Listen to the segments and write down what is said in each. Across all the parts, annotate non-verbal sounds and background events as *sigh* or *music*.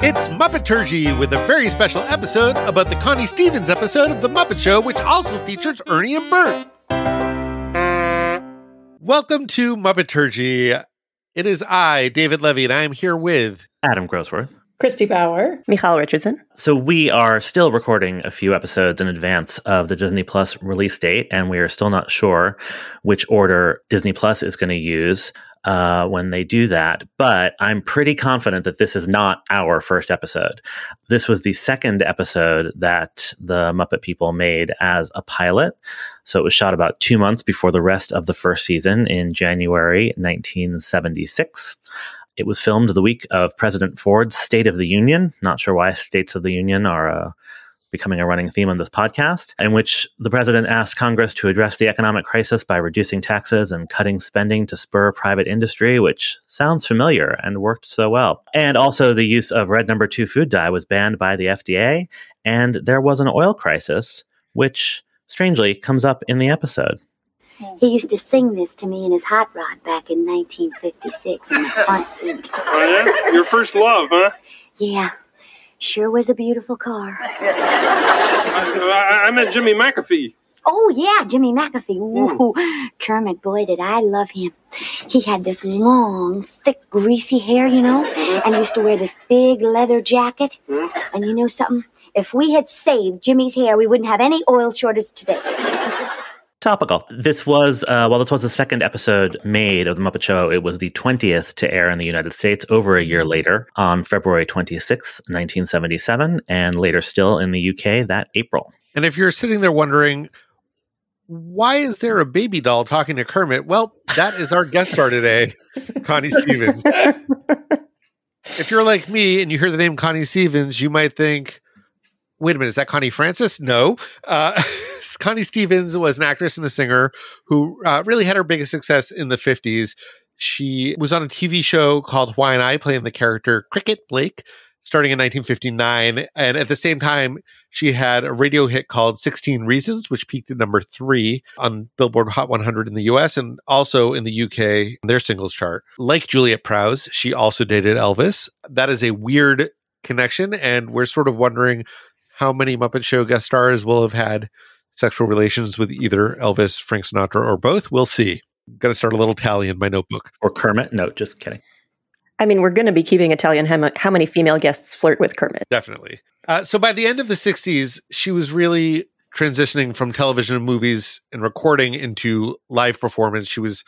It's Muppeturgy with a very special episode about the Connie Stevens episode of The Muppet Show, which also features Ernie and Bert. Welcome to Muppeturgy. It is I, David Levy, and I am here with Adam Grosswirth. Christy Bauer. Michal Richardson. So we are still recording a few episodes in advance of the Disney Plus release date, and we are still not sure which order Disney Plus is going to use uh, when they do that. But I'm pretty confident that this is not our first episode. This was the second episode that the Muppet People made as a pilot. So it was shot about two months before the rest of the first season in January 1976. It was filmed the week of President Ford's State of the Union. Not sure why States of the Union are uh, becoming a running theme on this podcast, in which the president asked Congress to address the economic crisis by reducing taxes and cutting spending to spur private industry, which sounds familiar and worked so well. And also, the use of red number two food dye was banned by the FDA, and there was an oil crisis, which strangely comes up in the episode. He used to sing this to me in his hot rod back in 1956 in the front seat. Oh, yeah? Your first love, huh? Yeah, sure was a beautiful car. *laughs* I, I met Jimmy McAfee. Oh, yeah, Jimmy McAfee. Ooh, Kermit, boy, did I love him. He had this long, thick, greasy hair, you know, and used to wear this big leather jacket. Hmm? And you know something? If we had saved Jimmy's hair, we wouldn't have any oil shortage today. Topical. This was, uh, well, this was the second episode made of The Muppet Show. It was the 20th to air in the United States over a year later on February 26th, 1977, and later still in the UK that April. And if you're sitting there wondering, why is there a baby doll talking to Kermit? Well, that is our guest star today, *laughs* Connie Stevens. if you're like me and you hear the name Connie Stevens, you might think, wait a minute, is that Connie Francis? No. Uh, *laughs* *laughs* Connie Stevens was an actress and a singer who uh, really had her biggest success in the 50s. She was on a TV show called Hawaiian Eye, playing the character Cricket Blake, starting in 1959. And at the same time, she had a radio hit called 16 Reasons, which peaked at number three on Billboard Hot 100 in the US and also in the UK, their singles chart. Like Juliet Prowse, she also dated Elvis. That is a weird connection. And we're sort of wondering how many Muppet Show guest stars will have had sexual relations with either Elvis, Frank Sinatra, or both. We'll see. Got to start a little tally in my notebook. Or Kermit? No, just kidding. I mean, we're going to be keeping a tally on how, how many female guests flirt with Kermit. Definitely. Uh, so by the end of the 60s, she was really transitioning from television and movies and recording into live performance. She was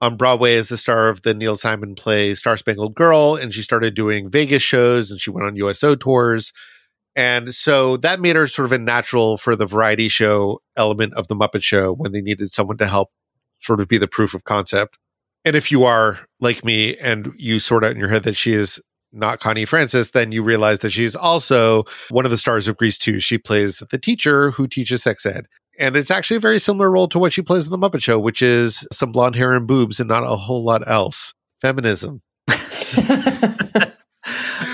on Broadway as the star of the Neil Simon play Star Spangled Girl, and she started doing Vegas shows and she went on USO tours. And so that made her sort of a natural for the variety show element of the Muppet Show when they needed someone to help sort of be the proof of concept. And if you are like me and you sort out in your head that she is not Connie Francis, then you realize that she's also one of the stars of Grease 2. She plays the teacher who teaches sex ed. And it's actually a very similar role to what she plays in the Muppet Show, which is some blonde hair and boobs and not a whole lot else. Feminism. *laughs* *laughs*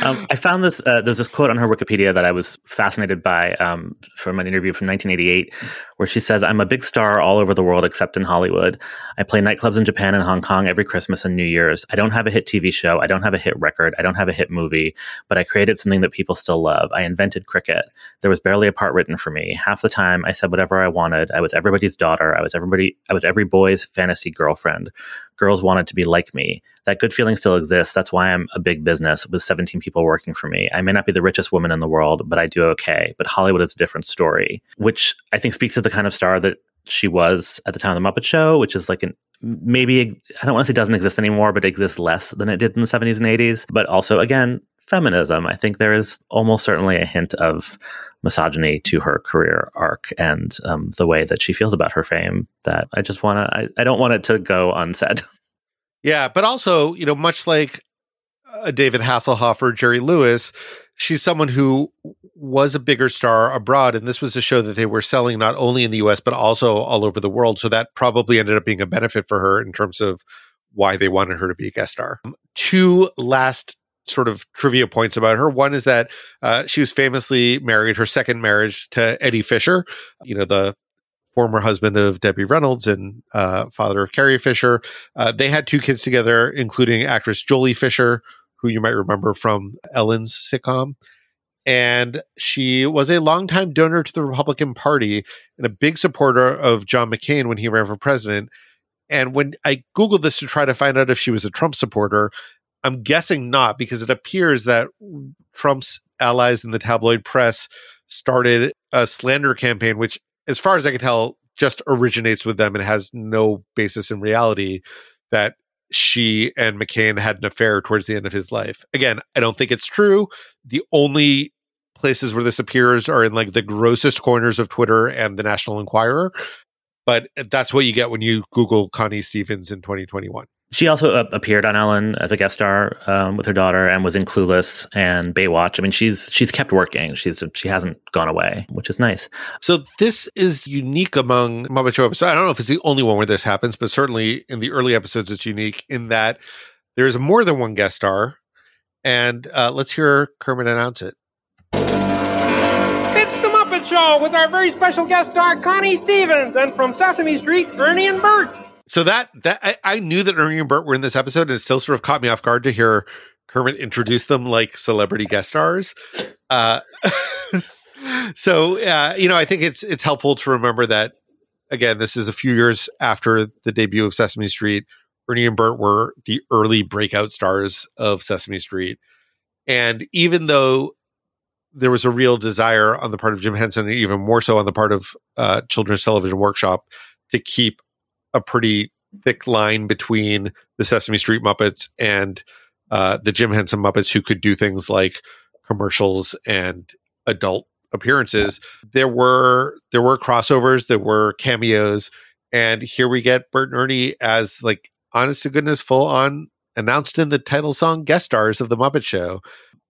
um, I found this. Uh, there's this quote on her Wikipedia that I was fascinated by um, from an interview from 1988, where she says, "I'm a big star all over the world except in Hollywood. I play nightclubs in Japan and Hong Kong every Christmas and New Year's. I don't have a hit TV show. I don't have a hit record. I don't have a hit movie, but I created something that people still love. I invented cricket. There was barely a part written for me. Half the time, I said whatever I wanted. I was everybody's daughter. I was everybody. I was every boy's fantasy girlfriend. Girls wanted to be like me. That good feeling still exists. That's why I'm a big business with 17 people working for me. I may not be the richest woman in the world, but I do okay. But Hollywood is a different story, which I think speaks to the kind of star that she was at the time of the Muppet Show, which is like an maybe I don't want to say doesn't exist anymore, but exists less than it did in the 70s and 80s. But also, again, feminism. I think there is almost certainly a hint of misogyny to her career arc and um, the way that she feels about her fame that I just want to, I, I don't want it to go unsaid. Yeah, but also, you know, much like uh, David Hasselhoff or Jerry Lewis, she's someone who was a bigger star abroad. And this was a show that they were selling not only in the US, but also all over the world. So that probably ended up being a benefit for her in terms of why they wanted her to be a guest star. Um, two last sort of trivia points about her. One is that uh, she was famously married, her second marriage to Eddie Fisher, you know, the former husband of Debbie Reynolds and uh, father of Carrie Fisher. Uh, they had two kids together, including actress Joely Fisher, who you might remember from Ellen's sitcom. And she was a longtime donor to the Republican Party and a big supporter of John McCain when he ran for president. And when I Googled this to try to find out if she was a Trump supporter, I'm guessing not because it appears that Trump's allies in the tabloid press started a slander campaign, which, as far as I can tell, just originates with them and has no basis in reality that she and McCain had an affair towards the end of his life. Again, I don't think it's true. The only places where this appears are in like the grossest corners of Twitter and the National Enquirer. But that's what you get when you Google Connie Stevens in 2021. She also uh, appeared on Ellen as a guest star um, with her daughter, and was in Clueless and Baywatch. I mean, she's she's kept working. She's she hasn't gone away, which is nice. So this is unique among Muppet Show episodes. I don't know if it's the only one where this happens, but certainly in the early episodes, it's unique in that there's more than one guest star. And uh, let's hear Kermit announce it. It's the Muppet Show with our very special guest star, Connie Stevens, and from Sesame Street, Ernie and Bert. So that that I, I knew that Ernie and Bert were in this episode, and it still sort of caught me off guard to hear Kermit introduce them like celebrity guest stars. Uh, *laughs* so uh, you know, I think it's it's helpful to remember that again, this is a few years after the debut of Sesame Street. Ernie and Bert were the early breakout stars of Sesame Street, and even though there was a real desire on the part of Jim Henson, and even more so on the part of uh, Children's Television Workshop, to keep a pretty thick line between the Sesame Street Muppets and uh, the Jim Henson Muppets, who could do things like commercials and adult appearances. There were there were crossovers, there were cameos, and here we get Bert and Ernie as like honest to goodness, full on announced in the title song guest stars of the Muppet Show.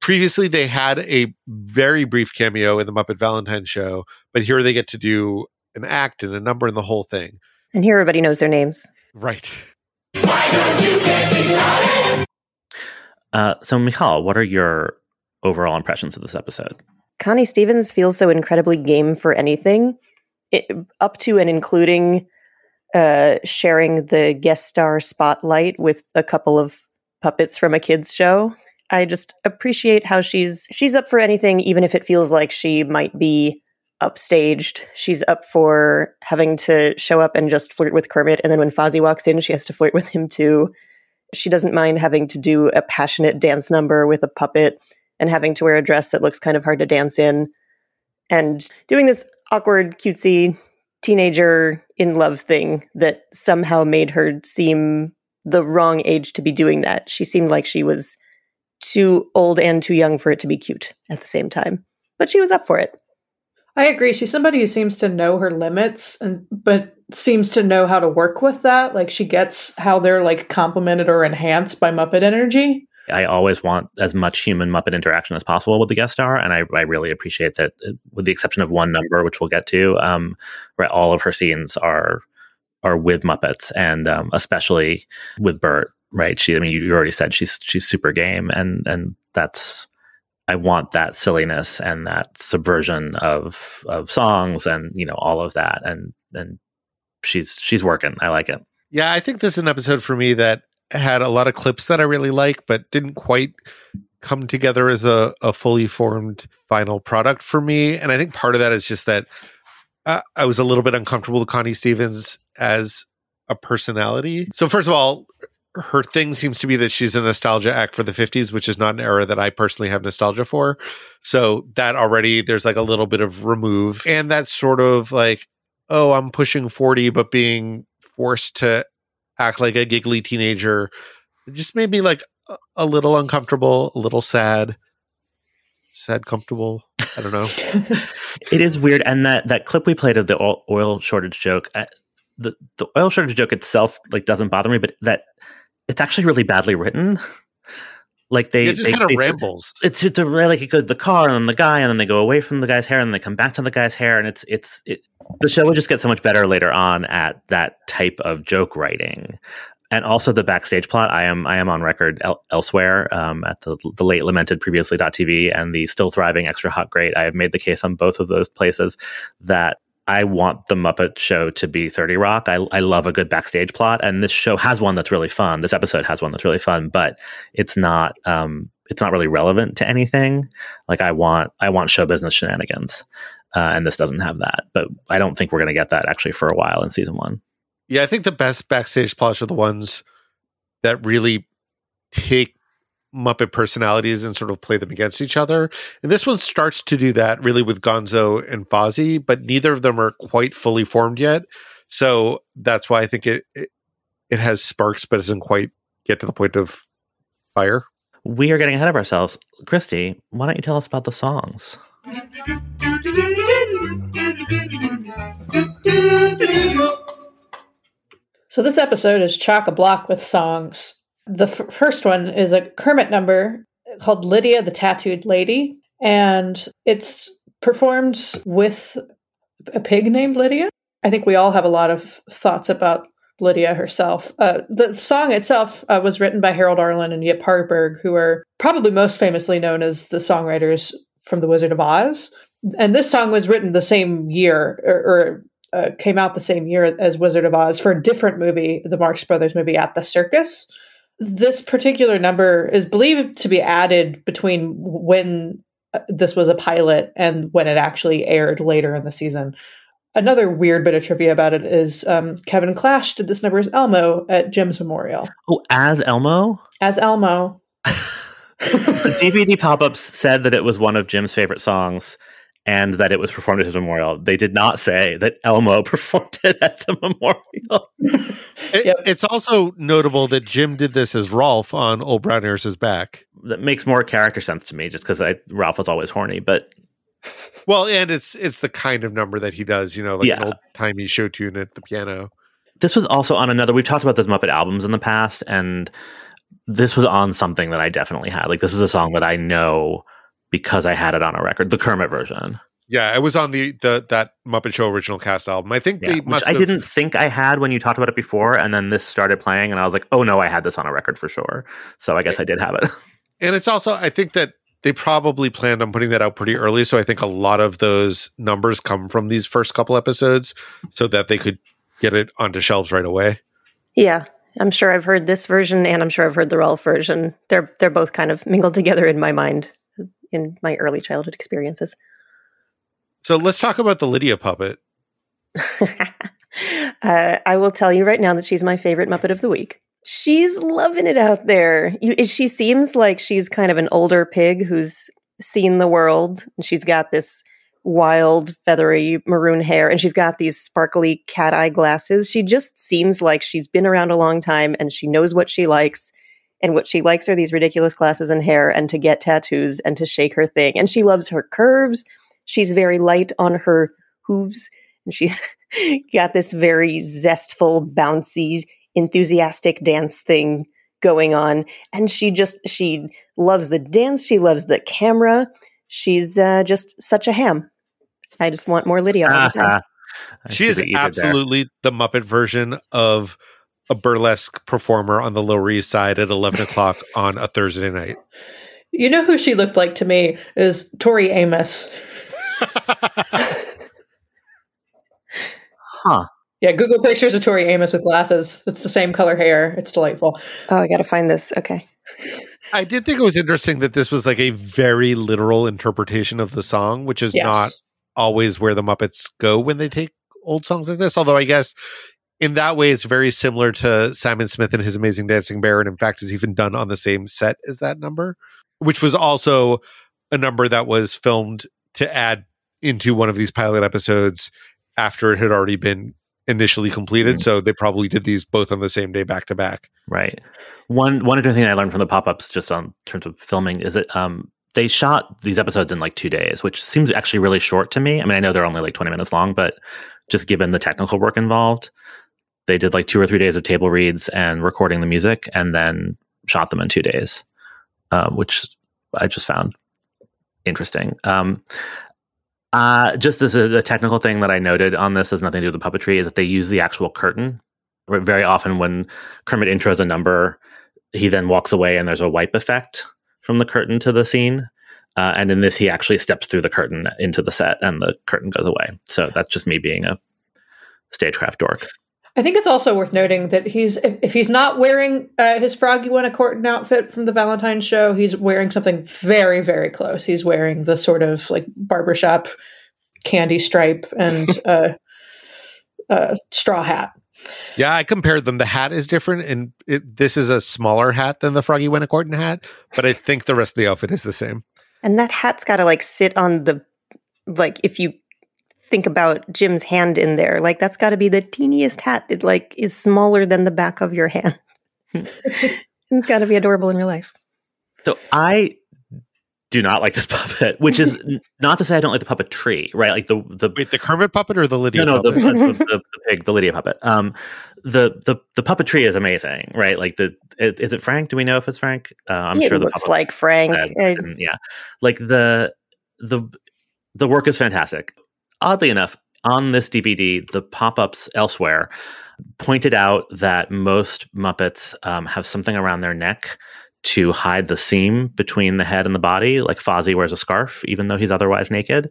Previously, they had a very brief cameo in the Muppet Valentine Show, but here they get to do an act and a number and the whole thing. And here everybody knows their names. Right. Uh, so, Michal, what are your overall impressions of this episode? Connie Stevens feels so incredibly game for anything, it, up to and including uh, sharing the guest star spotlight with a couple of puppets from a kids show. I just appreciate how she's she's up for anything, even if it feels like she might be upstaged. She's up for having to show up and just flirt with Kermit, and then when Fozzie walks in, she has to flirt with him too. She doesn't mind having to do a passionate dance number with a puppet and having to wear a dress that looks kind of hard to dance in, and doing this awkward, cutesy teenager in love thing that somehow made her seem the wrong age to be doing that. She seemed like she was too old and too young for it to be cute at the same time. But she was up for it. I agree. She's somebody who seems to know her limits and but seems to know how to work with that. Like she gets how they're like complemented or enhanced by Muppet energy. I always want as much human Muppet interaction as possible with the guest star, and I, I really appreciate that. uh, With the exception of one number, which we'll get to, um, right, all of her scenes are are with Muppets, and um, especially with Bert. Right, she. I mean, you, you already said she's she's super game, and and that's I want that silliness and that subversion of of songs, and you know all of that, and and she's she's working. I like it. Yeah, I think this is an episode for me that had a lot of clips that I really like, but didn't quite come together as a, a fully formed final product for me. And I think part of that is just that uh, I was a little bit uncomfortable with Connie Stevens as a personality. So, first of all, her thing seems to be that she's a nostalgia act for the 50s, which is not an era that I personally have nostalgia for. So, that already there's like a little bit of remove. And that's sort of like, oh, I'm pushing 40, but being forced to act like a giggly teenager. It just made me like a, a little uncomfortable, a little sad. Sad, comfortable. I don't know. *laughs* it is weird, and that that clip we played of the oil, oil shortage joke, uh, the the oil shortage joke itself like doesn't bother me, but that it's actually really badly written. Like they, it just they, kind of they- rambles. It's it's a really like it goes the car and then the guy and then they go away from the guy's hair and then they come back to the guy's hair and it's it's it, the show would just get so much better later on at that type of joke writing and also the backstage plot i am i am on record el- elsewhere um, at the, the late lamented previously.tv and the still thriving extra hot great i have made the case on both of those places that I want the Muppet Show to be 30 Rock. I, I love a good backstage plot, and this show has one that's really fun. This episode has one that's really fun, but it's not um, it's not really relevant to anything. Like I want I want show business shenanigans, uh, and this doesn't have that. But I don't think we're going to get that actually for a while in season one. Yeah, I think the best backstage plots are the ones that really take Muppet personalities and sort of play them against each other. And this one starts to do that really with Gonzo and Fozzie, but neither of them are quite fully formed yet. So that's why I think it it, it has sparks, but doesn't quite get to the point of fire. We are getting ahead of ourselves. Christy, why don't you tell us about the songs? So this episode is chock a block with songs. The f- first one is a Kermit number called Lydia the Tattooed Lady, and it's performed with a pig named Lydia. I think we all have a lot of thoughts about Lydia herself. Uh, the song itself uh, was written by Harold Arlen and Yip Harburg, who are probably most famously known as the songwriters from The Wizard of Oz. And this song was written the same year, or, or uh, came out the same year as Wizard of Oz for a different movie, the Marx Brothers movie At the Circus. This particular number is believed to be added between when uh, this was a pilot and when it actually aired later in the season. Another weird bit of trivia about it is um, Kevin Clash did this number as Elmo at Jim's Memorial. Oh, as Elmo? As Elmo. *laughs* the DVD pop ups said that it was one of Jim's favorite songs and that it was performed at his memorial. They did not say that Elmo *laughs* performed it at the memorial. It- Yep. It's also notable that Jim did this as Rolf on Old Brown Nurse's back. that makes more character sense to me just because Rolf was always horny. But *laughs* Well, and it's it's the kind of number that he does, you know, like an old timey show tune at the piano. this was also on another, we've talked about those Muppet albums in the past, and this was on something that I definitely had. Like, this is a song that I know because I had it on a record, the Kermit version. Yeah, it was on the the that Muppet Show original cast album. I think Yeah, they which must I have didn't think I had when you talked about it before, and then this started playing, and I was like, "Oh no, I had this on a record for sure." So I guess I did have it. *laughs* And it's also, I think that they probably planned on putting that out pretty early. So I think a lot of those numbers come from these first couple episodes so that they could get it onto shelves right away. Yeah, I'm sure I've heard this version, and I'm sure I've heard the Rolf version. They're they're both kind of mingled together in my mind in my early childhood experiences. So let's talk about the Lydia puppet. *laughs* uh, I will tell you right now that she's my favorite Muppet of the week. She's loving it out there. You, she seems like she's kind of an older pig who's seen the world. And she's got this wild, feathery maroon hair, and she's got these sparkly cat eye glasses. She just seems like she's been around a long time and she knows what she likes. And what she likes are these ridiculous glasses and hair, and to get tattoos and to shake her thing. And she loves her curves. She's very light on her hooves. And she's *laughs* got this very zestful, bouncy, enthusiastic dance thing going on. And she just, she loves the dance. She loves the camera. She's uh, just such a ham. I just want more Lydia all the time. I She is what there. absolutely the Muppet version of a burlesque performer on the Lower East Side at 11 o'clock *laughs* on a Thursday night. You know who she looked like to me is Tori Amos. *laughs* Huh. Yeah, Google pictures of Tori Amos with glasses. It's the same color hair. It's delightful. Oh, I got to find this. Okay. I did think it was interesting that this was like a very literal interpretation of the song, which is Yes. not always where the Muppets go when they take old songs like this. Although I guess in that way, it's very similar to Simon Smith and his Amazing Dancing Bear, and in fact, is even done on the same set as that number, which was also a number that was filmed to add into one of these pilot episodes after it had already been initially completed. Mhm. So they probably did these both on the same day, back to back. Right. One one interesting thing I learned from the pop ups, just on terms of filming, is that um, they shot these episodes in like two days, which seems actually really short to me. I mean, I know they're only like twenty minutes long, but just given the technical work involved, they did like two or three days of table reads and recording the music, and then shot them in two days, um, which I just found interesting. Um, uh, just as a, a technical thing that I noted on this has nothing to do with the puppetry is that they use the actual curtain. Very often, when Kermit intros a number, he then walks away and there's a wipe effect from the curtain to the scene. Uh, and in this, he actually steps through the curtain into the set, and the curtain goes away. So that's just me being a stagecraft dork. I think it's also worth noting that he's if, if he's not wearing uh, his Froggy Went a-Courtin' outfit from the Valentine's show, he's wearing something very very close. He's wearing the sort of like barbershop candy stripe and *laughs* uh, uh, straw hat. Yeah, I compared them. The hat is different, and it, this is a smaller hat than the Froggy Went a-Courtin' hat, but I think the rest of the outfit is the same. And that hat's got to like sit on the like if you think about Jim's hand in there, like that's got to be the teeniest hat. It like is smaller than the back of your hand. it's got to be adorable in real life. So I do not like this puppet, which is not to say I don't like the puppetry, right? Like the the Wait, the Kermit puppet or the Lydia? no, no, the, puppet? the, the, the pig, the Lydia puppet. Um, the the the puppetry is amazing, right? Like the is, is it Frank? Do we know if it's Frank? Uh, I'm it sure the looks like Frank. uh, and, yeah, like the the the work is fantastic. Oddly enough, on this DVD, the pop ups elsewhere pointed out that most Muppets um, have something around their neck to hide the seam between the head and the body, like Fozzie wears a scarf, even though he's otherwise naked.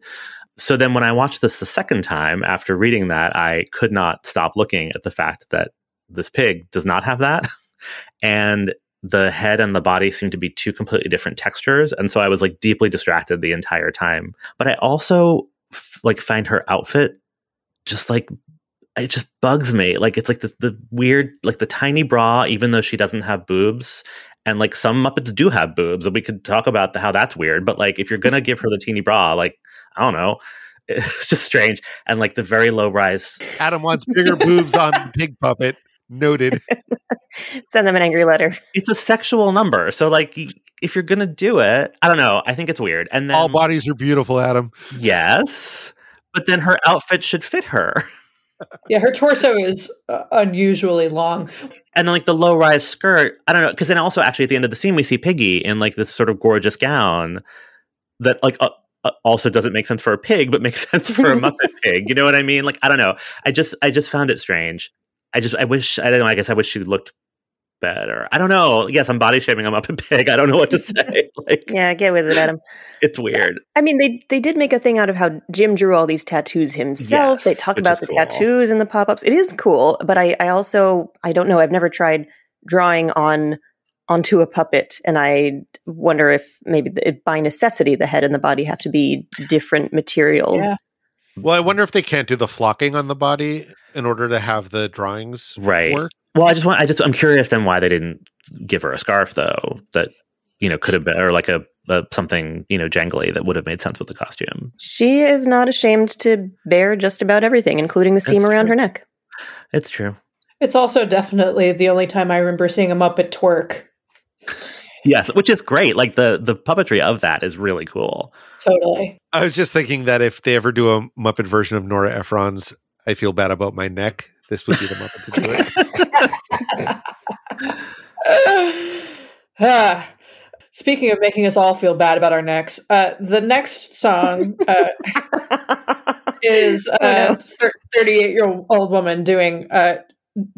So then, when I watched this the second time after reading that, I could not stop looking at the fact that this pig does not have that. *laughs* and the head and the body seem to be two completely different textures. And so I was like deeply distracted the entire time. But I also like find her outfit just like it just bugs me. Like it's like the, the weird, like the tiny bra, even though she doesn't have boobs. And like some Muppets do have boobs, and we could talk about the, how that's weird. But like if you're gonna give her the teeny bra, like I don't know, *laughs* it's just strange. And like the very low rise, Adam wants bigger boobs on *laughs* pig puppet. Noted. *laughs* send them an angry letter. it's a sexual number. So like y- if you're gonna do it, I don't know. I think it's weird. And then All bodies are beautiful, Adam. yes, but then her outfit should fit her. Yeah, her torso is uh, unusually long. and then like the low rise skirt i don't know because then also actually at the end of the scene we see piggy in like this sort of gorgeous gown that like uh, uh, also doesn't make sense for a pig but *laughs* makes sense for a *laughs* muppet pig you know what i mean like i don't know i just i just found it strange i just i wish i don't know i guess i wish she looked better i don't know yes i'm body shaming I'm up a muppet pig i don't know what to *laughs* say *laughs* like Yeah, get with it, Adam. it's weird I mean, they they did make a thing out of how Jim drew all these tattoos himself. they talk about the cool. tattoos and the pop ups. It is cool, but I I also I don't know. I've never tried drawing on onto a puppet, and I wonder if maybe the, by necessity the head and the body have to be different materials. Yeah. Well, I wonder if they can't do the flocking on the body in order to have the drawings Right. work. Well i just want i just i'm curious then why they didn't give her a scarf though that you know could have been or like a, a something you know jangly that would have made sense with the costume She is not ashamed to bear just about everything, including the seam That's around true. her neck. it's true It's also definitely the only time I remember seeing a Muppet twerk. Yes, which is great. Like the the puppetry of that is really cool. Totally. I was just thinking that if they ever do a Muppet version of Nora Ephron's I Feel Bad About My Neck, this would be the Muppet to do it. *sighs* Speaking of making us all feel bad about our necks, uh, the next song uh, *laughs* is Oh, no. a 38 year old woman doing uh,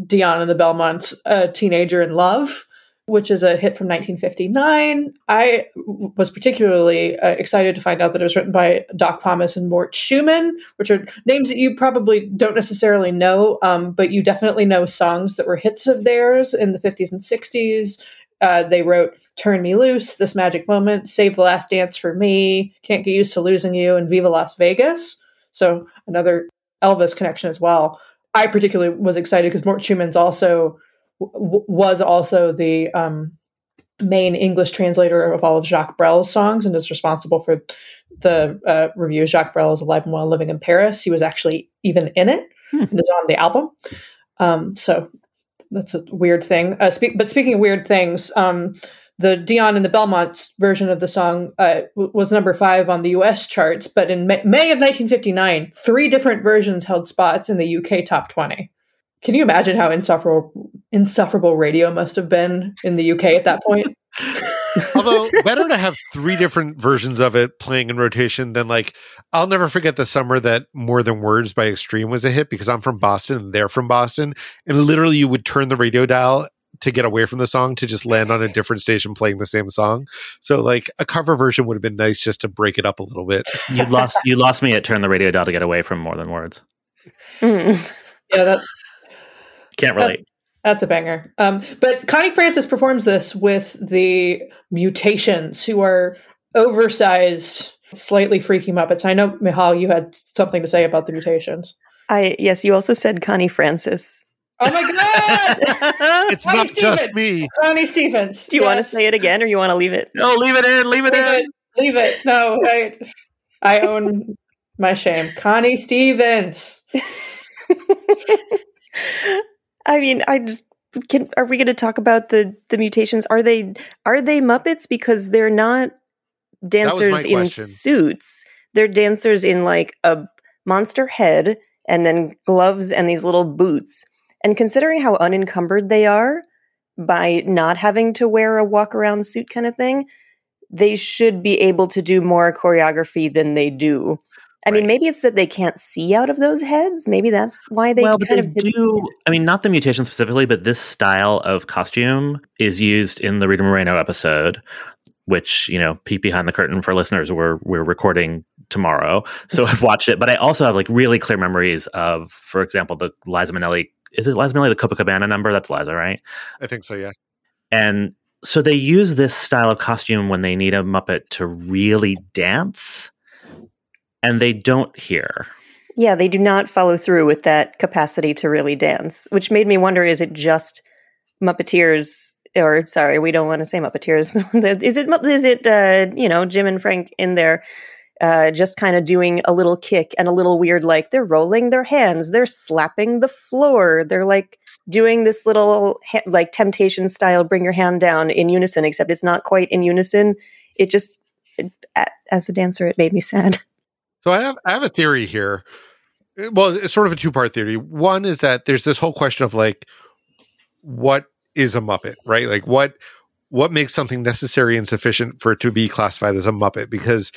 Dion and the Belmonts, uh, Teenager in Love, which is a hit from 1959. I was particularly uh, excited to find out that it was written by Doc Pomus and Mort Shuman, which are names that you probably don't necessarily know, um, but you definitely know songs that were hits of theirs in the 50s and 60s. Uh, they wrote Turn Me Loose, This Magic Moment, Save the Last Dance for Me, Can't Get Used to Losing You, and Viva Las Vegas. So another Elvis connection as well. I particularly was excited because Mort Shuman's also w- was also the um, main English translator of all of Jacques Brel's songs and is responsible for the uh, revue Jacques Brel is Alive and Well Living in Paris. He was actually even in it Hmm. and is on the album. Um, so that's a weird thing. Uh, speak, but speaking of weird things, um, the Dion and the Belmonts version of the song uh, w- was number five on the US charts, but in May, May of 1959, three different versions held spots in the UK top 20. Can you imagine how insufferable insufferable radio must have been in the UK at that point? *laughs* Although better to have three different versions of it playing in rotation than like I'll never forget the summer that More Than Words by Extreme was a hit because I'm from Boston and they're from Boston. And literally you would turn the radio dial to get away from the song to just land on a different station playing the same song. So like a cover version would have been nice just to break it up a little bit. You lost you lost me at turn the radio dial to get away from more than words. Mm. Yeah, that, Can't relate. that's a banger. Um, but Connie Francis performs this with the mutations, who are oversized, slightly freaky Muppets. I know, Michal, you had something to say about the mutations. I yes, you also said Connie Francis. Oh my god! *laughs* It's Connie not just Stevens. me. Connie Stevens. Do you want to say it again, or you want to leave it? no, leave it in, leave it Leave in. it. Leave it. No, I, I own my shame. Connie Stevens. *laughs* I mean, I just can. Are we going to talk about the the mutations? Are they are they Muppets because they're not dancers in question. suits? They're dancers in like a monster head and then gloves and these little boots. And considering how unencumbered they are by not having to wear a walk around suit kind of thing, they should be able to do more choreography than they do. I mean, maybe it's that they can't see out of those heads. Maybe that's why they well, but they of do. I mean, not the mutation specifically, but this style of costume is used in the Rita Moreno episode, which you know, peek behind the curtain for listeners. We're we're recording tomorrow, *laughs* so I've watched it. But I also have like really clear memories of, for example, the Liza Minnelli. Is it Liza Minnelli the Copacabana number? That's Liza, right? I think so, yeah. And so they use this style of costume when they need a Muppet to really dance, and they don't hear. Yeah, they do not follow through with that capacity to really dance, which made me wonder is it just Muppeteers or sorry, we don't want to say Muppeteers. *laughs* is it is it uh, you know, Jim and Frank in there uh, just kind of doing a little kick and a little weird like they're rolling their hands, they're slapping the floor, they're like doing this little ha- like temptation style bring your hand down in unison except it's not quite in unison. It just it, as a dancer it made me sad. *laughs* So I have I have a theory here. Well, it's sort of a two part theory. One is that there's this whole question of like, what is a Muppet, right? Like what what makes something necessary and sufficient for it to be classified as a Muppet? Because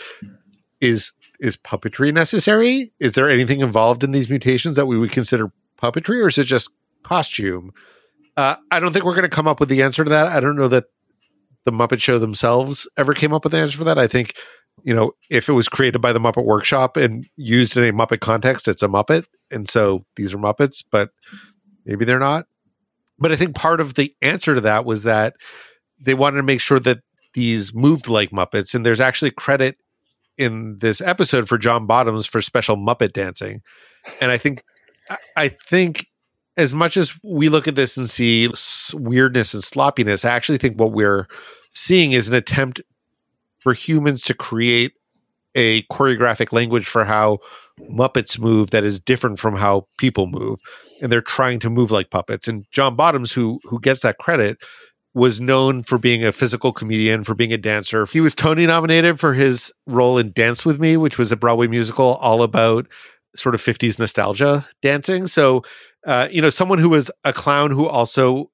is is puppetry necessary? Is there anything involved in these mutations that we would consider puppetry, or is it just costume? Uh, I don't think we're going to come up with the answer to that. I don't know that the Muppet Show themselves ever came up with the answer for that. I think you know, if it was created by the Muppet Workshop and used in a Muppet context, it's a Muppet. And so these are Muppets, but maybe they're not. But I think part of the answer to that was that they wanted to make sure that these moved like Muppets. And there's actually credit in this episode for John Bottoms for special Muppet dancing. And I think, I- think as much as we look at this and see weirdness and sloppiness, I actually think what we're seeing is an attempt for humans to create a choreographic language for how Muppets move that is different from how people move. And they're trying to move like puppets. And John Bottoms, who who gets that credit, was known for being a physical comedian, for being a dancer. He was Tony nominated for his role in Dance with Me, which was a Broadway musical all about sort of 50s nostalgia dancing. So, uh, you know, someone who was a clown who also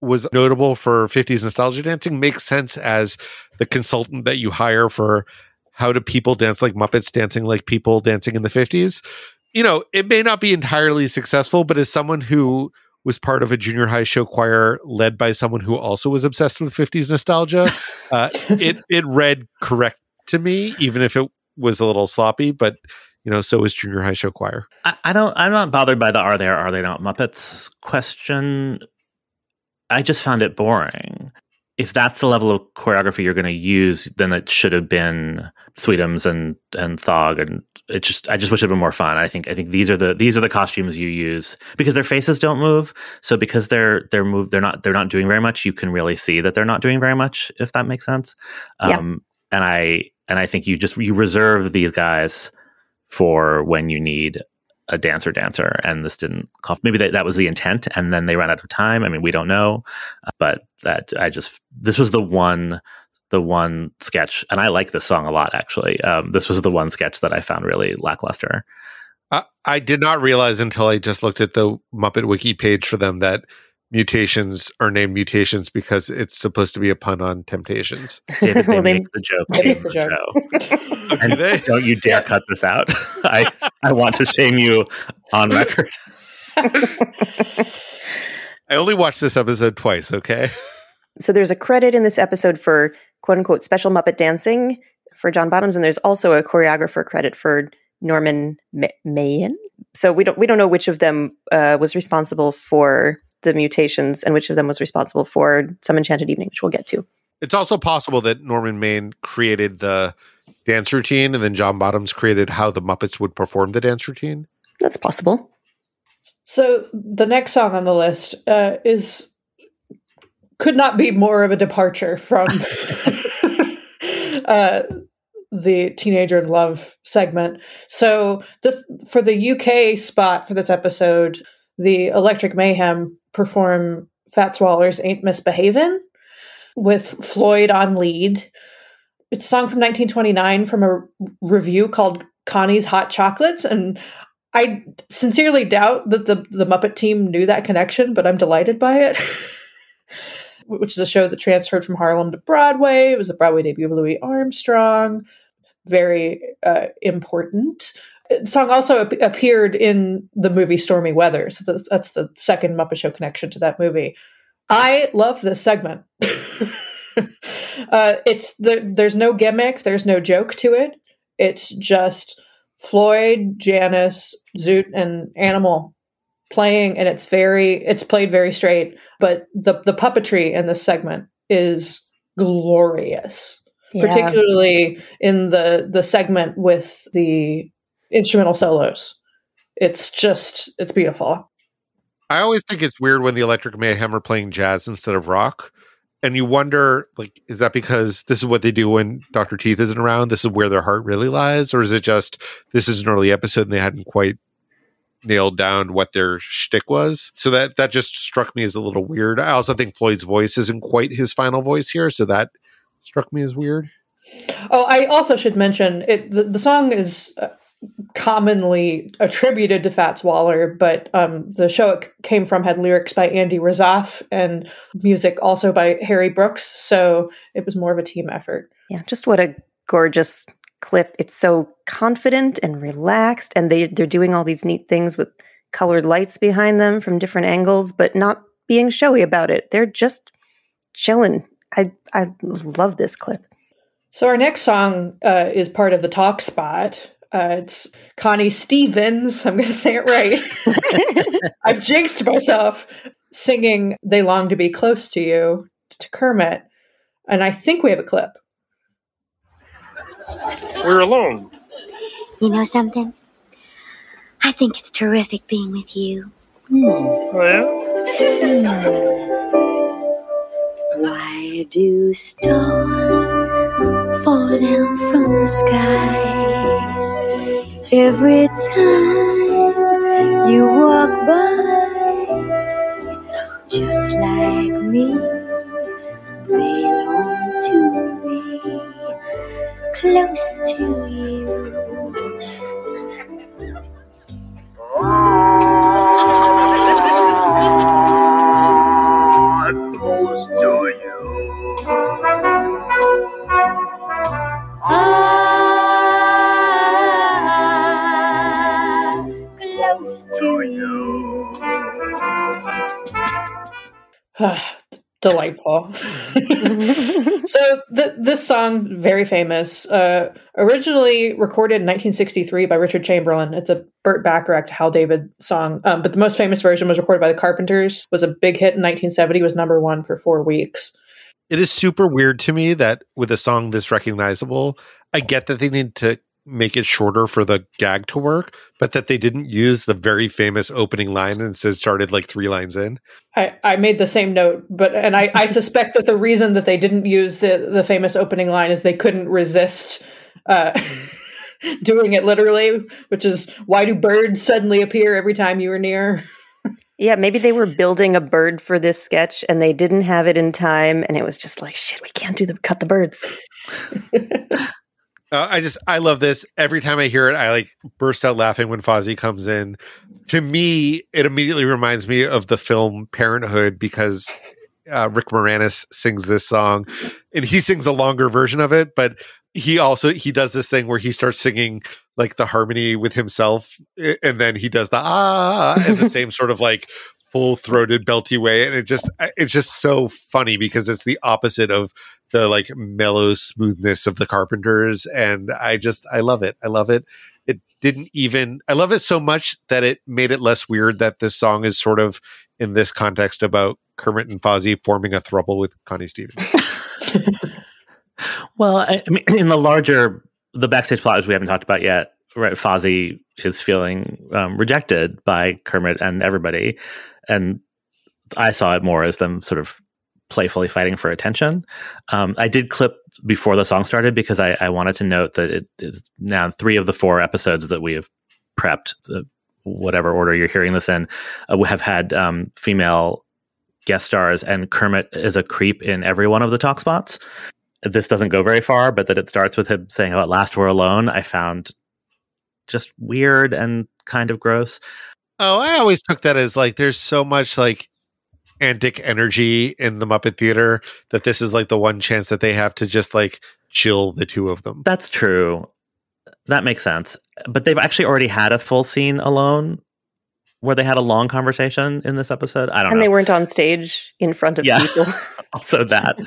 was notable for 50s nostalgia dancing makes sense as the consultant that you hire for how do people dance like Muppets dancing like people dancing in the 50s. You know, it may not be entirely successful, but as someone who was part of a junior high show choir led by someone who also was obsessed with 50s nostalgia, *laughs* uh, it it read correct to me, even if it was a little sloppy, but you know, so is junior high show choir. I, I don't. I'm not bothered by the "Are they or are they not Muppets?" question. I just found it boring. If that's the level of choreography you're going to use, then it should have been Sweetums and and Thog, and it just. I just wish it had been more fun. I think. I think these are the these are the costumes you use because their faces don't move. So because they're they're move they're not they're not doing very much. You can really see that they're not doing very much. If that makes sense. Yeah. Um, and I and I think you just you reserve these guys for when you need a dancer dancer and this didn't cough maybe that, that was the intent and then they ran out of time. I mean we don't know Uh, but that i just this was the one the one sketch and i like this song a lot actually. Um, this was the one sketch that i found really lackluster. I, I did not realize until I just looked at the Muppet Wiki page for them that mutations are named mutations because it's supposed to be a pun on temptations. *laughs* david they Well, they- make the joke They make the the joke. show. *laughs* Do they? don't you dare cut this out *laughs* i i want to shame you on record I only watched this episode twice, okay? So there's a credit in this episode for quote unquote special Muppet dancing for John Bottoms, and there's also a choreographer credit for Norman Ma- Maen. So we don't we don't know which of them uh, was responsible for the mutations and which of them was responsible for Some Enchanted Evening, which we'll get to. It's also possible that Norman Maen created the dance routine and then John Bottoms created how the Muppets would perform the dance routine. That's possible. So the next song on the list uh, is could not be more of a departure from *laughs* uh, the teenager in love segment. So this for the UK spot for this episode, the Electric Mayhem perform Fats Waller's "Ain't Misbehavin'" with Floyd on lead. It's a song from 1929 from a revue called Connie's Hot Chocolates, and I sincerely doubt that the the Muppet team knew that connection, but I'm delighted by it. *laughs* Which is a show that transferred from Harlem to Broadway. It was a Broadway debut of Louis Armstrong. Very uh, important. Song also ap- appeared in the movie Stormy Weather. So that's, that's the second Muppet Show connection to that movie. I love this segment. *laughs* uh, it's the, there's no gimmick, there's no joke to it. It's just Floyd, Janice, Zoot, and Animal playing, and it's very it's played very straight. But the the puppetry in this segment is glorious, Yeah. particularly in the the segment with the instrumental solos. It's just it's beautiful. I always think it's weird when the Electric Mayhem are playing jazz instead of rock. And you wonder, like, is that because this is what they do when Dr. Teeth isn't around? This is where their heart really lies? Or is it just this is an early episode and they hadn't quite nailed down what their shtick was? So that that just struck me as a little weird. I also think Floyd's voice isn't quite his final voice here, so that struck me as weird. Oh, I also should mention it. The, the song is uh, commonly attributed to Fats Waller, but um, the show it came from had lyrics by Andy Razaf and music also by Harry Brooks. So it was more of a team effort. Yeah, just what a gorgeous clip. It's so confident and relaxed, and they they're doing all these neat things with colored lights behind them from different angles, but not being showy about it. They're just chilling. I I love this clip. So our next song uh, is part of the talk spot. Uh, it's Connie Stevens. I'm going to say it right. *laughs* I've jinxed myself singing "They Long to Be Close to You" to Kermit, and I think we have a clip. We're alone. You know something? I think it's terrific being with you. Oh, yeah? Why do stars fall down from the skies every time you walk by? Just like me, they long to be close to you. Delightful. *laughs* so th- this song, very famous, uh, originally recorded in 1963 by Richard Chamberlain. It's a Burt Bacharach, Hal David song, um, but the most famous version was recorded by the Carpenters. Was a big hit in 1970. Was number one for four weeks. It is super weird to me that with a song this recognizable, I get that they need to make it shorter for the gag to work, but that they didn't use the very famous opening line and instead started like three lines in. I, I made the same note, but and I, I suspect that the reason that they didn't use the the famous opening line is they couldn't resist uh, *laughs* doing it literally, which is why do birds suddenly appear every time you are near? Yeah, maybe they were building a bird for this sketch and they didn't have it in time, and it was just like, shit, we can't do the cut the birds. *laughs* Uh, I just I love this. Every time I hear it, I like burst out laughing when Fozzie comes in. To me, it immediately reminds me of the film Parenthood because uh, Rick Moranis sings this song, and he sings a longer version of it. But he also he does this thing where he starts singing like the harmony with himself, and then he does the ah in the same sort of like full throated belty way, and it just it's just so funny because it's the opposite of the like mellow smoothness of the Carpenters, and I just I love it. I love it. It didn't even I love it so much that it made it less weird that this song is sort of in this context about Kermit and Fozzie forming a throuple with Connie Stevens. *laughs* well, I, I mean, *clears throat* in the larger the backstage plot, which we haven't talked about yet, right? Fozzie is feeling um, rejected by Kermit and everybody, and I saw it more as them sort of playfully fighting for attention. Um, I did clip before the song started because I, I wanted to note that it, it, now three of the four episodes that we have prepped, uh, whatever order you're hearing this in, uh, have had um, female guest stars, and Kermit is a creep in every one of the talk spots. This doesn't go very far, but that it starts with him saying, "Oh, at last we're alone," I found just weird and kind of gross. Oh, I always took that as like there's so much like antic energy in the Muppet Theater that this is like the one chance that they have to just like chill the two of them. That's true. That makes sense. But they've actually already had a full scene alone where they had a long conversation in this episode. I don't know. and know. they weren't on stage in front of Yeah. people. *laughs* also that.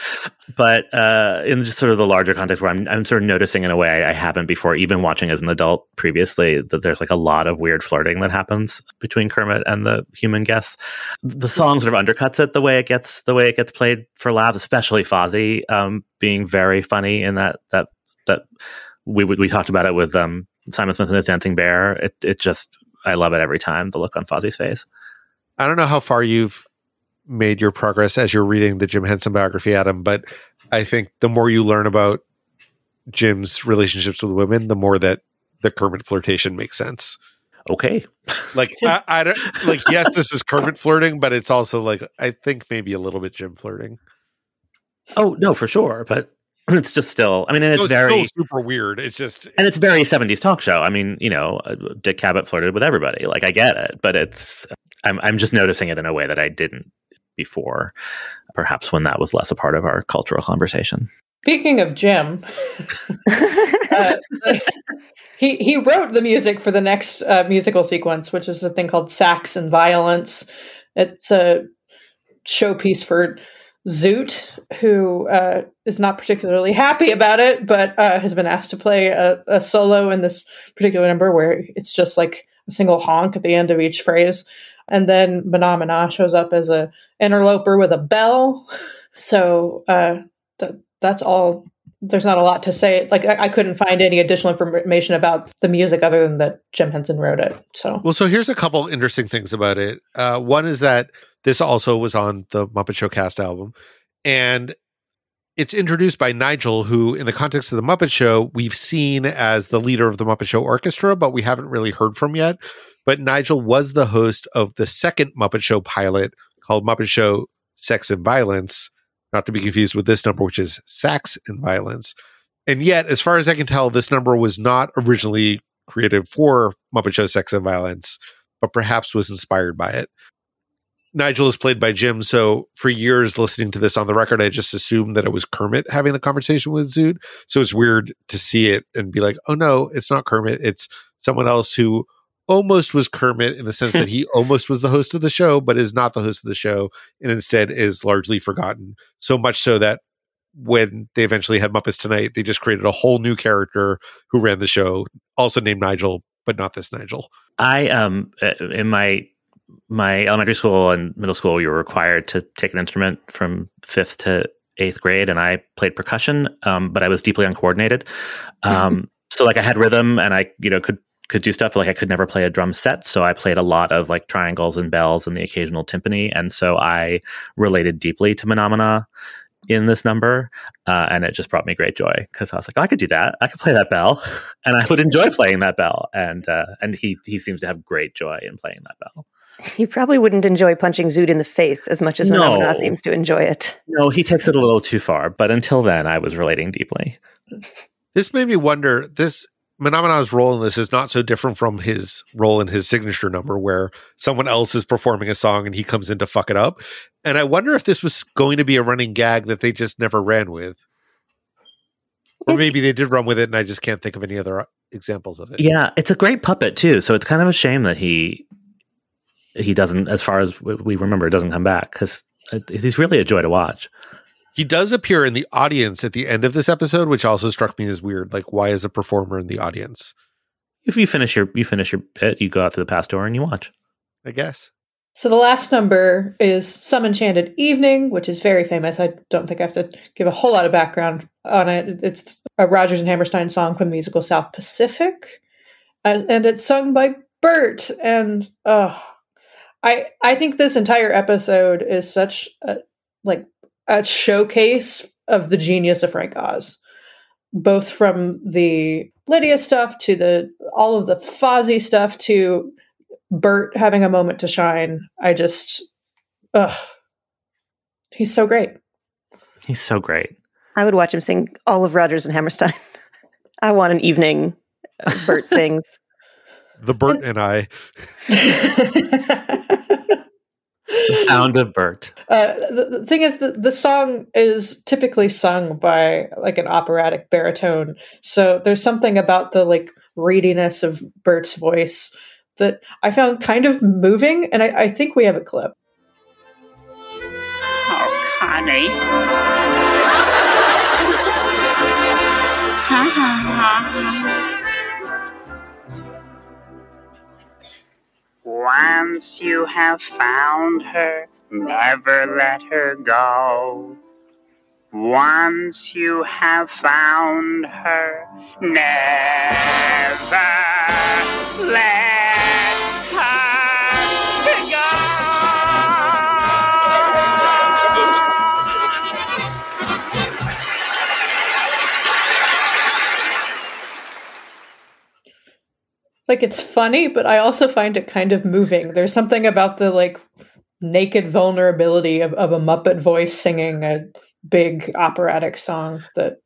But uh, in just sort of the larger context where I'm, I'm sort of noticing in a way I haven't before, even watching as an adult previously, that there's like a lot of weird flirting that happens between Kermit and the human guests. The song sort of undercuts it the way it gets the way it gets played for laughs, especially Fozzie um, being very funny in that that that we we talked about it with um, Simon Smith and his Dancing Bear. It it just I love it every time. The look on Fozzie's face. I don't know how far you've made your progress as you're reading the Jim Henson biography, Adam, but I think the more you learn about Jim's relationships with women, the more that the Kermit flirtation makes sense. Okay, Like *laughs* I, I don't like yes, this is Kermit flirting, but it's also like I think maybe a little bit Jim flirting. oh no, for sure, but *laughs* it's just still. I mean, and it's No, very still super weird. It's just and it's very 70s talk show. I mean, you know, uh, Dick Cavett flirted with everybody. Like I get it, but it's I'm I'm just noticing it in a way that I didn't before. Perhaps when that was less a part of our cultural conversation. Speaking of Jim, *laughs* uh, he he wrote the music for the next uh, musical sequence, which is a thing called Sax and Violence. It's a showpiece for Zoot, who uh, is not particularly happy about it, but uh, has been asked to play a, a solo in this particular number where it's just like a single honk at the end of each phrase. And then Mana shows up as a interloper with a bell. *laughs* So uh, th- that's all. There's not a lot to say. Like I, I couldn't find any additional information about the music other than that Jim Henson wrote it. So Well, so here's a couple interesting things about it. Uh, one is that this also was on the Muppet Show cast album, and it's introduced by Nigel, who, in the context of the Muppet Show, we've seen as the leader of the Muppet Show Orchestra, but we haven't really heard from yet. But Nigel was the host of the second Muppet Show pilot called Muppet Show Sex and Violence, not to be confused with this number, which is Sax and Violence. And yet, as far as I can tell, this number was not originally created for Muppet Show Sex and Violence, but perhaps was inspired by it. Nigel is played by Jim, so for years listening to this on the record, I just assumed that it was Kermit having the conversation with Zoot. So it's weird to see it and be like, oh no, it's not Kermit. It's someone else who almost was Kermit in the sense that he *laughs* almost was the host of the show, but is not the host of the show and instead is largely forgotten. So much so that when they eventually had Muppets Tonight, they just created a whole new character who ran the show, also named Nigel, but not this Nigel. I um uh, in my my elementary school and middle school, you were required to take an instrument from fifth to eighth grade, and I played percussion, um, but I was deeply uncoordinated. *laughs* Um, so like I had rhythm, and I you know could could do stuff, but like I could never play a drum set. So I played a lot of like triangles and bells and the occasional timpani, and so I related deeply to Mahna Mahna in this number, uh, and it just brought me great joy because I was like, oh, I could do that. I could play that bell, *laughs* and I would enjoy playing that bell. And uh, and he he seems to have great joy in playing that bell. You probably wouldn't enjoy punching Zoot in the face as much as No. Phenomena seems to enjoy it. No, he takes it a little too far, but until then, I was relating deeply. This made me wonder this Mahna Mahna's role in this is not so different from his role in his signature number where someone else is performing a song and he comes in to fuck it up. And I wonder if this was going to be a running gag that they just never ran with. Or maybe they did run with it and I just can't think of any other examples of it. Yeah, it's a great puppet too. So it's kind of a shame that he he doesn't, as far as we remember, doesn't come back because he's really a joy to watch. He does appear in the audience at the end of this episode, which also struck me as weird. Like, why is a performer in the audience? If you finish your you finish your bit, you go out to the past door and you watch. I guess. So the last number is Some Enchanted Evening, which is very famous. I don't think I have to give a whole lot of background on it. It's a Rodgers and Hammerstein song from the musical South Pacific, uh, and it's sung by Bert. And uh, I I think this entire episode is such a like a showcase of the genius of Frank Oz, both from the Lydia stuff to the all of the Fozzie stuff to Bert having a moment to shine. I just, ugh, he's so great. He's so great. I would watch him sing all of Rodgers and Hammerstein. *laughs* I want an evening Bert *laughs* sings. the Bert and I. *laughs* the sound of Bert. Uh, the, the, thing is, the, the song is typically sung by like an operatic baritone. So there's something about the like readiness of Bert's voice that I found kind of moving, and I, I think we have a clip. Oh, Connie. *laughs* Ha ha Once you have found her, never let her go. Once you have found her, never let Like it's funny, but I also find it kind of moving. There's something about the like naked vulnerability of, of a Muppet voice singing a big operatic song that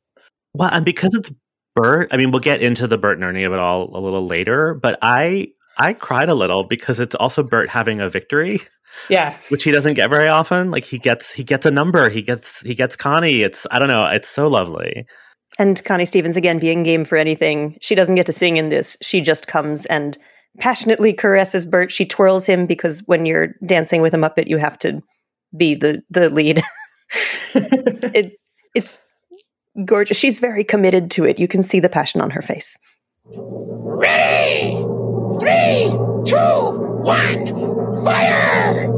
Well, and because it's Bert, I mean, we'll get into the Bert and Ernie of it all a little later, but I I cried a little because it's also Bert having a victory, yeah *laughs* which he doesn't get very often. Like he gets he gets a number, he gets he gets Connie. It's I don't know, it's so lovely. And Connie Stevens again being game for anything. She doesn't get to sing in this. She just comes and passionately caresses Bert. She twirls him because when you're dancing with a Muppet, you have to be the the lead. *laughs* it it's gorgeous. She's very committed to it. You can see the passion on her face. Ready! Three, two, one, fire!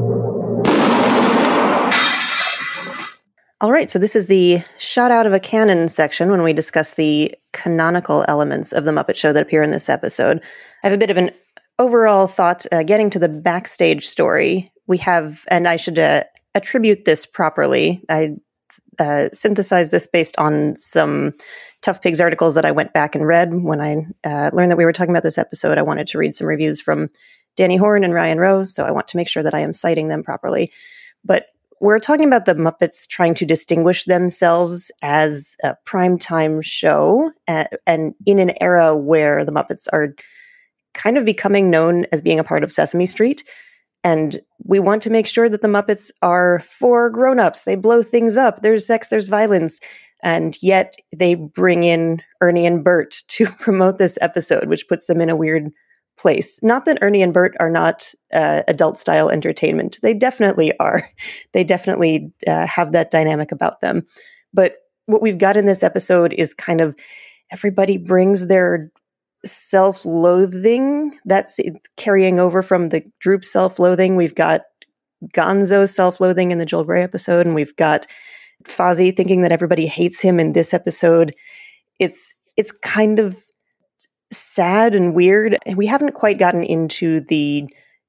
All right, so this is the shot out of a cannon section when we discuss the canonical elements of the Muppet Show that appear in this episode. I have a bit of an overall thought uh, getting to the backstage story. We have, and I should uh, attribute this properly. I uh, synthesized this based on some Tough Pigs articles that I went back and read when I uh, learned that we were talking about this episode. I wanted to read some reviews from Danny Horn and Ryan Roe, so I want to make sure that I am citing them properly. But we're talking about the Muppets trying to distinguish themselves as a primetime show, uh, and in an era where the Muppets are kind of becoming known as being a part of Sesame Street. And we want to make sure that the Muppets are for grown-ups. They blow things up. There's sex, there's violence. And yet they bring in Ernie and Bert to *laughs* promote this episode, which puts them in a weird place. Not that Ernie and Bert are not uh, adult style entertainment. They definitely are. *laughs* They definitely uh, have that dynamic about them. But what we've got in this episode is kind of everybody brings their self loathing. That's carrying over from the Droop self loathing. We've got Gonzo self loathing in the Joel Grey episode, and we've got Fozzie thinking that everybody hates him in this episode. It's it's kind of sad and weird. We haven't quite gotten into the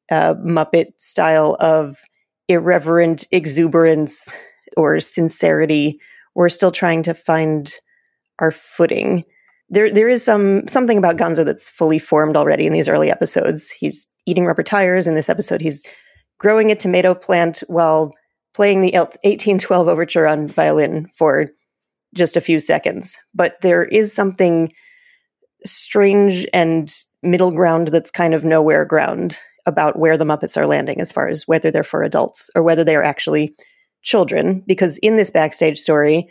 uh, Muppet style of irreverent exuberance or sincerity. We're still trying to find our footing. There, there is some something about Gonzo that's fully formed already in these early episodes. He's eating rubber tires. In this episode, he's growing a tomato plant while playing the 1812 overture on violin for just a few seconds. But there is something strange and middle ground that's kind of nowhere ground about where the Muppets are landing as far as whether they're for adults or whether they are actually children. Because in this backstage story,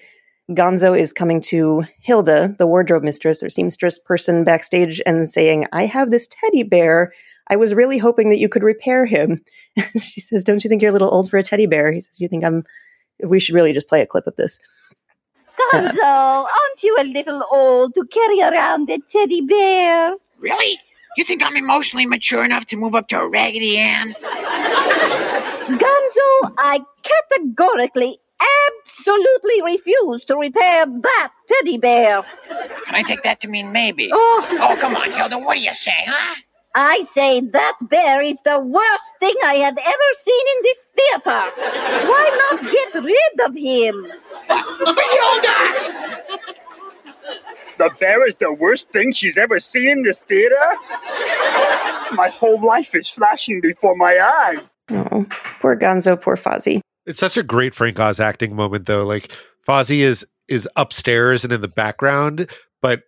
Gonzo is coming to Hilda, the wardrobe mistress or seamstress person backstage, and saying, I have this teddy bear. I was really hoping that you could repair him. *laughs* she says, Don't you think you're a little old for a teddy bear? He says, You think I'm. We should really just play a clip of this. Gonzo, aren't you a little old to carry around a teddy bear? Really? You think I'm emotionally mature enough to move up to a Raggedy Ann? Gonzo, I categorically, absolutely refuse to repair that teddy bear. Can I take that to mean maybe? Oh. Oh, come on, Hilda. What do you say, huh? I say that bear is the worst thing I have ever seen in this theater. Why not get rid of him? Hilda! The bear is the worst thing she's ever seen in this theater? My whole life is flashing before my eyes. Oh, poor Gonzo, poor Fozzie. It's such a great Frank Oz acting moment, though. Like Fozzie is is upstairs and in the background, but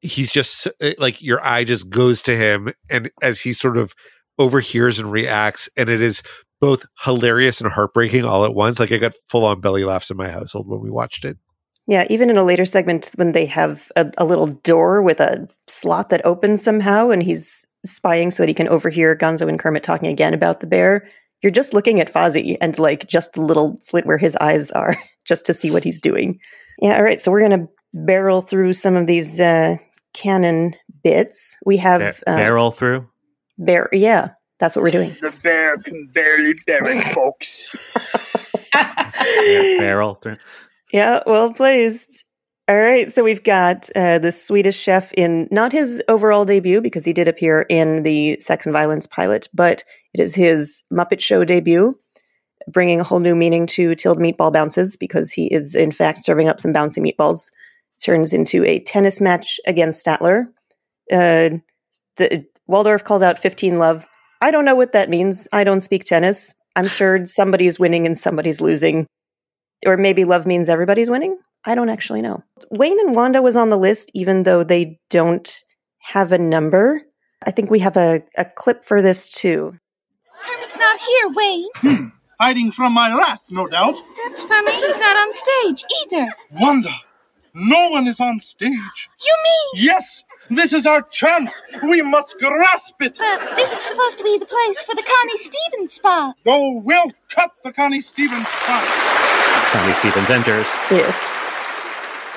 he's just eh, like your eye just goes to him, and as he sort of overhears and reacts, and it is both hilarious and heartbreaking all at once. Like I got full on belly laughs in my household when we watched it. Yeah, even in a later segment when they have a, a little door with a slot that opens somehow and he's spying so that he can overhear Gonzo and Kermit talking again about the bear, you're just looking at Fozzie and like just the little slit where his eyes are *laughs* just to see what he's doing. Yeah, all right, so we're to barrel through some of these uh, canon bits. We have Ba- uh, barrel through. bear. Yeah, that's what we're doing. The bear can barely bear it, *laughs* folks. Yeah, barrel through. Yeah, well placed. All right, so we've got uh, the Swedish chef in not his overall debut because he did appear in the Sex and Violence pilot, but it is his Muppet Show debut, bringing a whole new meaning to Tilled Meatball Bounces because he is in fact serving up some bouncy meatballs. Turns into a tennis match against Statler. Uh, the Waldorf calls out 15 love. I don't know what that means. I don't speak tennis. I'm sure somebody's winning and somebody's losing. Or maybe love means everybody's winning. I don't actually know. Wayne and Wanda was on the list, even though they don't have a number. I think we have a, a clip for this too. Kermit's not here, Wayne. Hiding from my wrath, no doubt. That's funny. He's not on stage either. Wanda, no one is on stage. You mean? Yes, this is our chance. We must grasp it. But this is supposed to be the place for the Connie Stevens spot. Oh, we'll cut the Connie Stevens spot. Connie Stevens enters. Yes.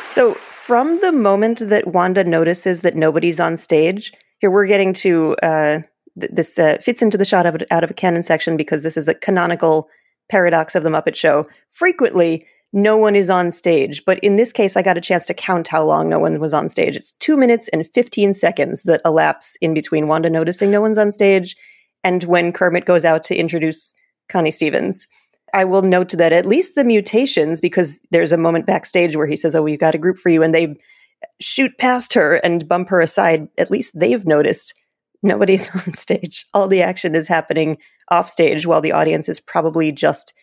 So, from the moment that Wanda notices that nobody's on stage, here we're getting to uh, th- this uh, fits into the shot of, out of a canon section because this is a canonical paradox of the Muppet Show. Frequently, no one is on stage, but in this case, I got a chance to count how long no one was on stage. It's two minutes and 15 seconds that elapse in between Wanda noticing no one's on stage and when Kermit goes out to introduce Connie Stevens. I will note that at least the mutations, because there's a moment backstage where he says, Oh, we've got a group for you, and they shoot past her and bump her aside. At least they've noticed nobody's *laughs* on stage. All the action is happening off stage while the audience is probably just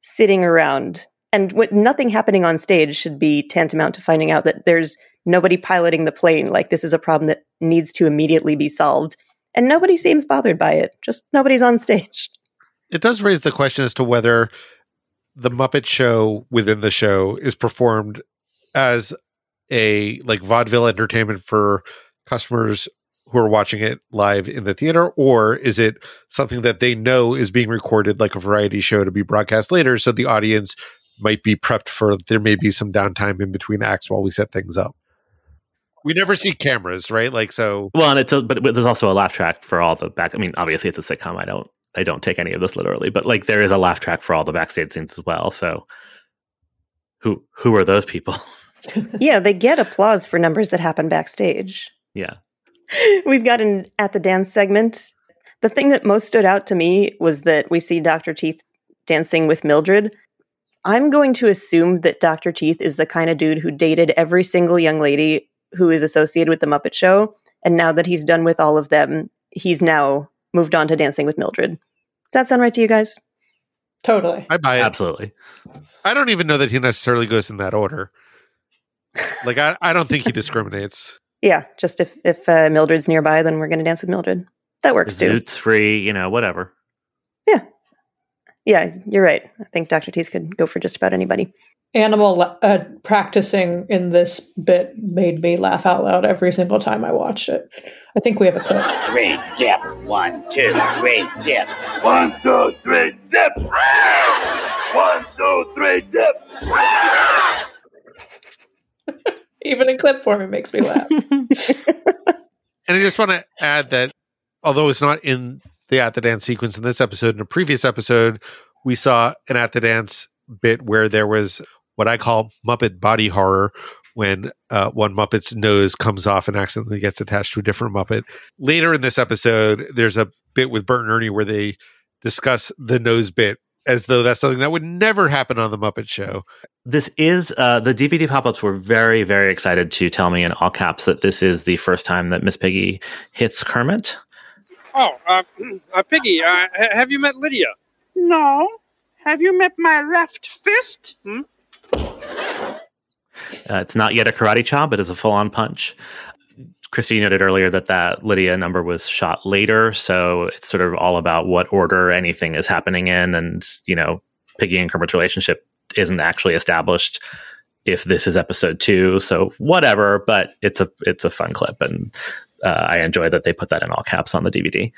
sitting around. And what nothing happening on stage should be tantamount to finding out that there's nobody piloting the plane. Like this is a problem that needs to immediately be solved. And nobody seems bothered by it. Just nobody's on stage. It does raise the question as to whether the Muppet Show within the show is performed as a like vaudeville entertainment for customers who are watching it live in the theater, or is it something that they know is being recorded like a variety show to be broadcast later, so the audience might be prepped for there may be some downtime in between acts while we set things up. We never see cameras, right? Like so. Well, and it's a, but there's also a laugh track for all the back. I mean, obviously it's a sitcom. I don't I don't take any of this literally, but like there is a laugh track for all the backstage scenes as well. So who who are those people? *laughs* yeah, they get applause for numbers that happen backstage. yeah. *laughs* We've got an at the dance segment. The thing that most stood out to me was that we see Dr. Teeth dancing with Mildred. I'm going to assume that Dr. Teeth is the kind of dude who dated every single young lady who is associated with the Muppet Show. And now that he's done with all of them, he's now moved on to dancing with Mildred. Does that sound right to you guys? Totally. I buy it. Absolutely. I don't even know that he necessarily goes in that order. Like I, I don't think he *laughs* discriminates. Yeah, just if if uh, Mildred's nearby, then we're going to dance with Mildred. That works too. Zoots free, you know, whatever. Yeah, you're right. I think Dr. Teeth could go for just about anybody. animal uh, practicing in this bit made me laugh out loud every single time I watched it. I think we have a clip. *laughs* Three dip. One, two, three dip. One, two, three, dip. One, two, three, dip. *laughs* Even in clip form, it makes me laugh. *laughs* And I just want to add that although it's not in the at the dance sequence in this episode, in a previous episode, we saw an at the dance bit where there was what I call Muppet body horror when uh, one Muppet's nose comes off and accidentally gets attached to a different Muppet. Later in this episode, there's a bit with Bert and Ernie where they discuss the nose bit as though that's something that would never happen on the Muppet Show. This is uh, the DVD pop ups were very, very excited to tell me in all caps that this is the first time that Miss Piggy hits Kermit. Oh, uh, *clears throat* uh, Piggy, uh, have you met Lydia? No. Have you met my left fist? Hmm? Uh, it's not yet a karate chop, but it's a full on punch. Christy noted earlier that that Lydia number was shot later, so it's sort of all about what order anything is happening in, and you know, Piggy and Kermit's relationship isn't actually established if this is episode two. So whatever, but it's a it's a fun clip, and uh, I enjoy that they put that in all caps on the DVD.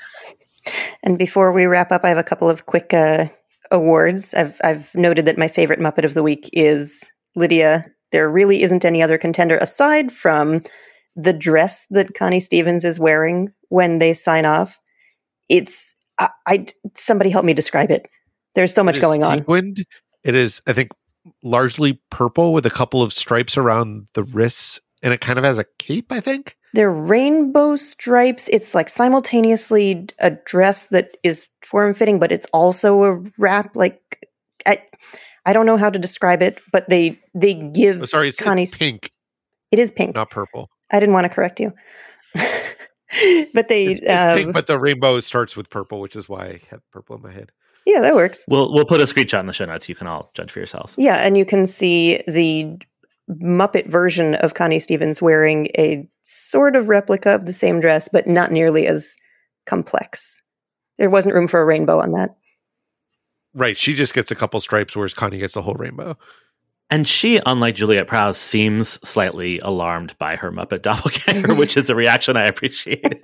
And before we wrap up, I have a couple of quick uh, awards. I've I've noted that my favorite Muppet of the week is Lydia. There really isn't any other contender aside from the dress that Connie Stevens is wearing when they sign off. It's I, I somebody help me describe it. There's so much It is going on. sequined. It is, I think, largely purple with a couple of stripes around the wrists, and it kind of has a cape. I think. They're rainbow stripes. It's like simultaneously a dress that is form fitting, but it's also a wrap. Like I, I don't know how to describe it, but they they give Oh, sorry, it's Connie's pink. It is pink. Not purple. I didn't want to correct you, *laughs* but they It's, it's um, pink, but the rainbow starts with purple, which is why I have purple in my head. yeah, that works. We'll we'll put a screenshot in the show notes. You can all judge for yourselves. Yeah, and you can see the Muppet version of Connie Stevens wearing a sort of replica of the same dress, but not nearly as complex. There wasn't room for a rainbow on that. Right. She just gets a couple stripes, whereas Connie gets the whole rainbow. And she, unlike Juliet Prowse, seems slightly alarmed by her Muppet *laughs* doppelganger, which is a reaction I appreciate. *laughs*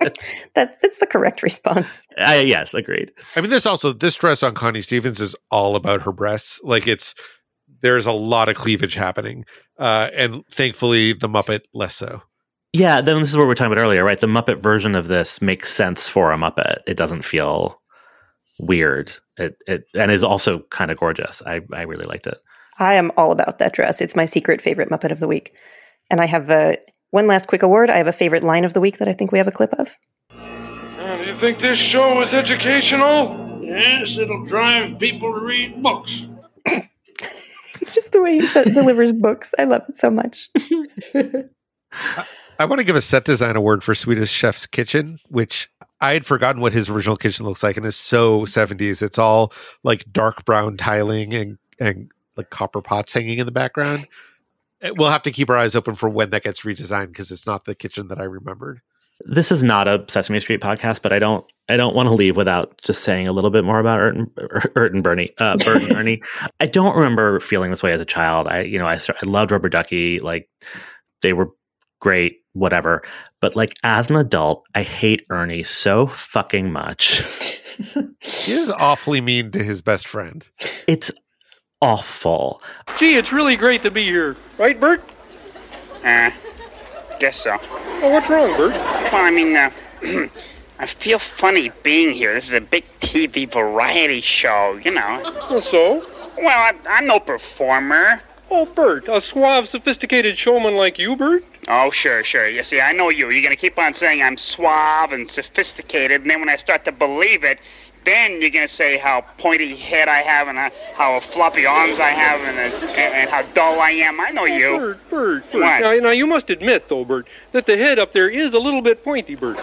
That that's the correct response. I, yes, agreed. I mean, this also this dress on Connie Stevens is all about her breasts. Like it's there's a lot of cleavage happening, uh, and thankfully the Muppet less so. Yeah, then this is what we are talking about earlier, right? The Muppet version of this makes sense for a Muppet. It doesn't feel weird. It it and is also kind of gorgeous. I I really liked it. I am all about that dress. It's my secret favorite Muppet of the week. And I have uh, one last quick award. I have a favorite line of the week that I think we have a clip of. Uh, do you think this show is educational? Yes, it'll drive people to read books. Just the way he sa- delivers *laughs* books. I love it so much. I want to give a set design award for Swedish Chef's Kitchen, which I had forgotten what his original kitchen looks like, and is so 70s. It's all like dark brown tiling and and like copper pots hanging in the background. We'll have to keep our eyes open for when that gets redesigned because it's not the kitchen that I remembered. This is not a Sesame Street podcast, but I don't I don't want to leave without just saying a little bit more about Ert and, *laughs* Ert and Bernie, uh, Bert and Ernie. *laughs* I don't remember feeling this way as a child. I you know I I loved Rubber Ducky. Like they were great, whatever. But like as an adult, I hate Ernie so fucking much. He is awfully mean to his best friend. It's awful. Gee, it's really great to be here. Right, Bert? Uh, guess so. Oh, what's wrong, Bert? Well, I mean, uh, *clears throat* I feel funny being here. This is a big TV variety show, you know. Well, so? Well, I, I'm no performer. Oh, Bert, a suave, sophisticated showman like you, Bert? Oh, sure, sure. You see, I know you. You're gonna keep on saying I'm suave and sophisticated, and then when I start to believe it, then you're gonna say how pointy head I have and uh, how floppy arms I have and, uh, and, and how dull I am. I know you. Bert, Bert, Bert. What? Now, now, you must admit, though, Bert, that the head up there is a little bit pointy, Bert.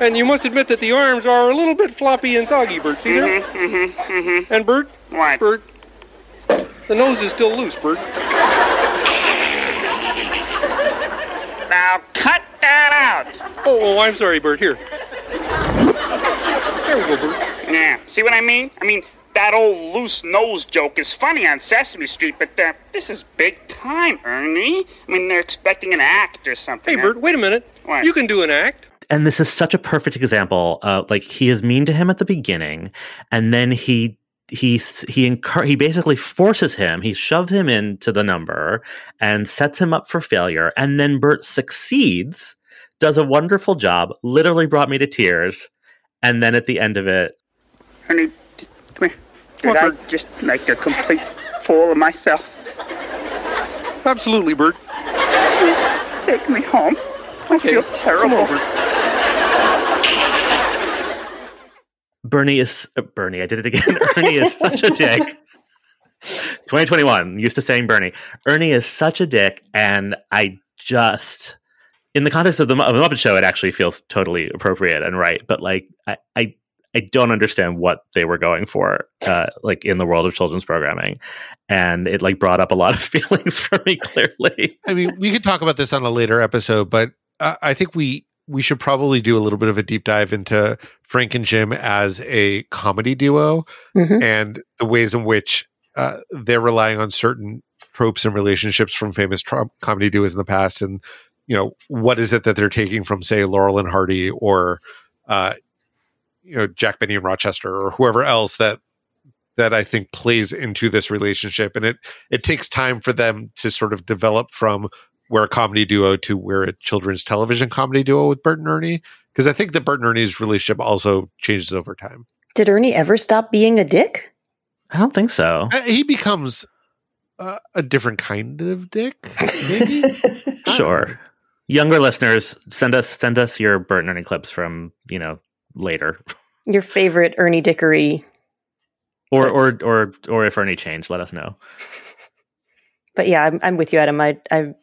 And you must admit that the arms are a little bit floppy and soggy, Bert. See? Mm-hmm, mm-hmm, mm-hmm. And Bert? What? Bert, the nose is still loose, Bert. Now cut that out. Oh, oh, I'm sorry, Bert. Here. There we go, Bert. Yeah. See what I mean? I mean, that old loose nose joke is funny on Sesame Street, but uh, this is big time, Ernie. I mean, they're expecting an act or something. Hey, Bert, wait a minute. What? You can do an act. and this is such a perfect example. Uh, like he is mean to him at the beginning, and then he he he encour- he basically forces him. He shoves him into the number and sets him up for failure. And then Bert succeeds, does a wonderful job. Literally brought me to tears. And then at the end of it, Ernie, did, come here. Did I just make a complete fool of myself? Absolutely, Bert. Take me home. I feel terrible. Bernie is uh, Bernie. I did it again. *laughs* Ernie is such a dick. 2021. Used to saying Bernie. Ernie is such a dick, and I just, in the context of the, of the Muppet Show, it actually feels totally appropriate and right. But like, I, I, I don't understand what they were going for, uh, like in the world of children's programming, and it like brought up a lot of *laughs* feelings for me. Clearly, I mean, we could talk about this on a later episode, but uh, I think we we should probably do a little bit of a deep dive into Frank and Jim as a comedy duo Mhm. and the ways in which uh, they're relying on certain tropes and relationships from famous tro- comedy duos in the past, and you know what is it that they're taking from, say, Laurel and Hardy or uh, you know Jack Benny and Rochester or whoever else that that I think plays into this relationship, and it it takes time for them to sort of develop from where a comedy duo to where a children's television comedy duo with Bert and Ernie, because I think that Bert and Ernie's relationship also changes over time. Did Ernie ever stop being a dick? I don't think so. Uh, He becomes uh, a different kind of dick, maybe. *laughs* Sure. Younger listeners, send us send us your Bert and Ernie clips from you know later, Your favorite Ernie Dickery. or or or or if Ernie changed, let us know. *laughs* But yeah, I'm, I'm with you, Adam. I, I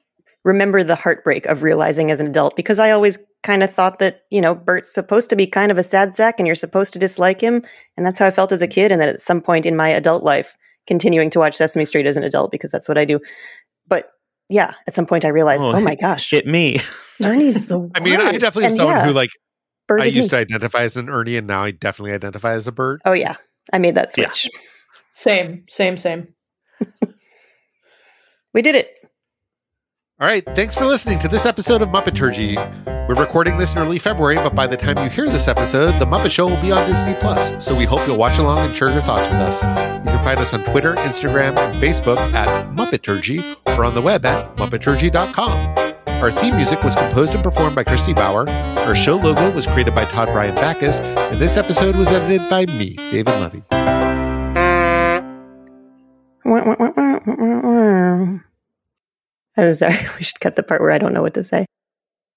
remember the heartbreak of realizing as an adult because I always kind of thought that, you know, Bert's supposed to be kind of a sad sack and you're supposed to dislike him. And that's how I felt as a kid. And then at some point in my adult life, continuing to watch Sesame Street as an adult because that's what I do. But yeah, at some point I realized, oh, oh my gosh, hit me. Ernie's the *laughs* I mean, I worst. definitely am someone yeah, who like Bert I used me. to identify as an Ernie, and now I definitely identify as a Bert. Oh yeah, I made that switch. Same, same, same. *laughs* We did it. All right, thanks for listening to this episode of Muppeturgy. We're recording this in early February, but by the time you hear this episode, The Muppet Show will be on Disney Plus. So we hope you'll watch along and share your thoughts with us. You can find us on Twitter, Instagram, and Facebook at Muppeturgy or on the web at Muppeturgy.com. Our theme music was composed and performed by Christy Bauer. Our show logo was created by Todd Bryan Backus, and this episode was edited by me, David Levy. I'm oh, sorry. *laughs* We should cut the part where I don't know what to say.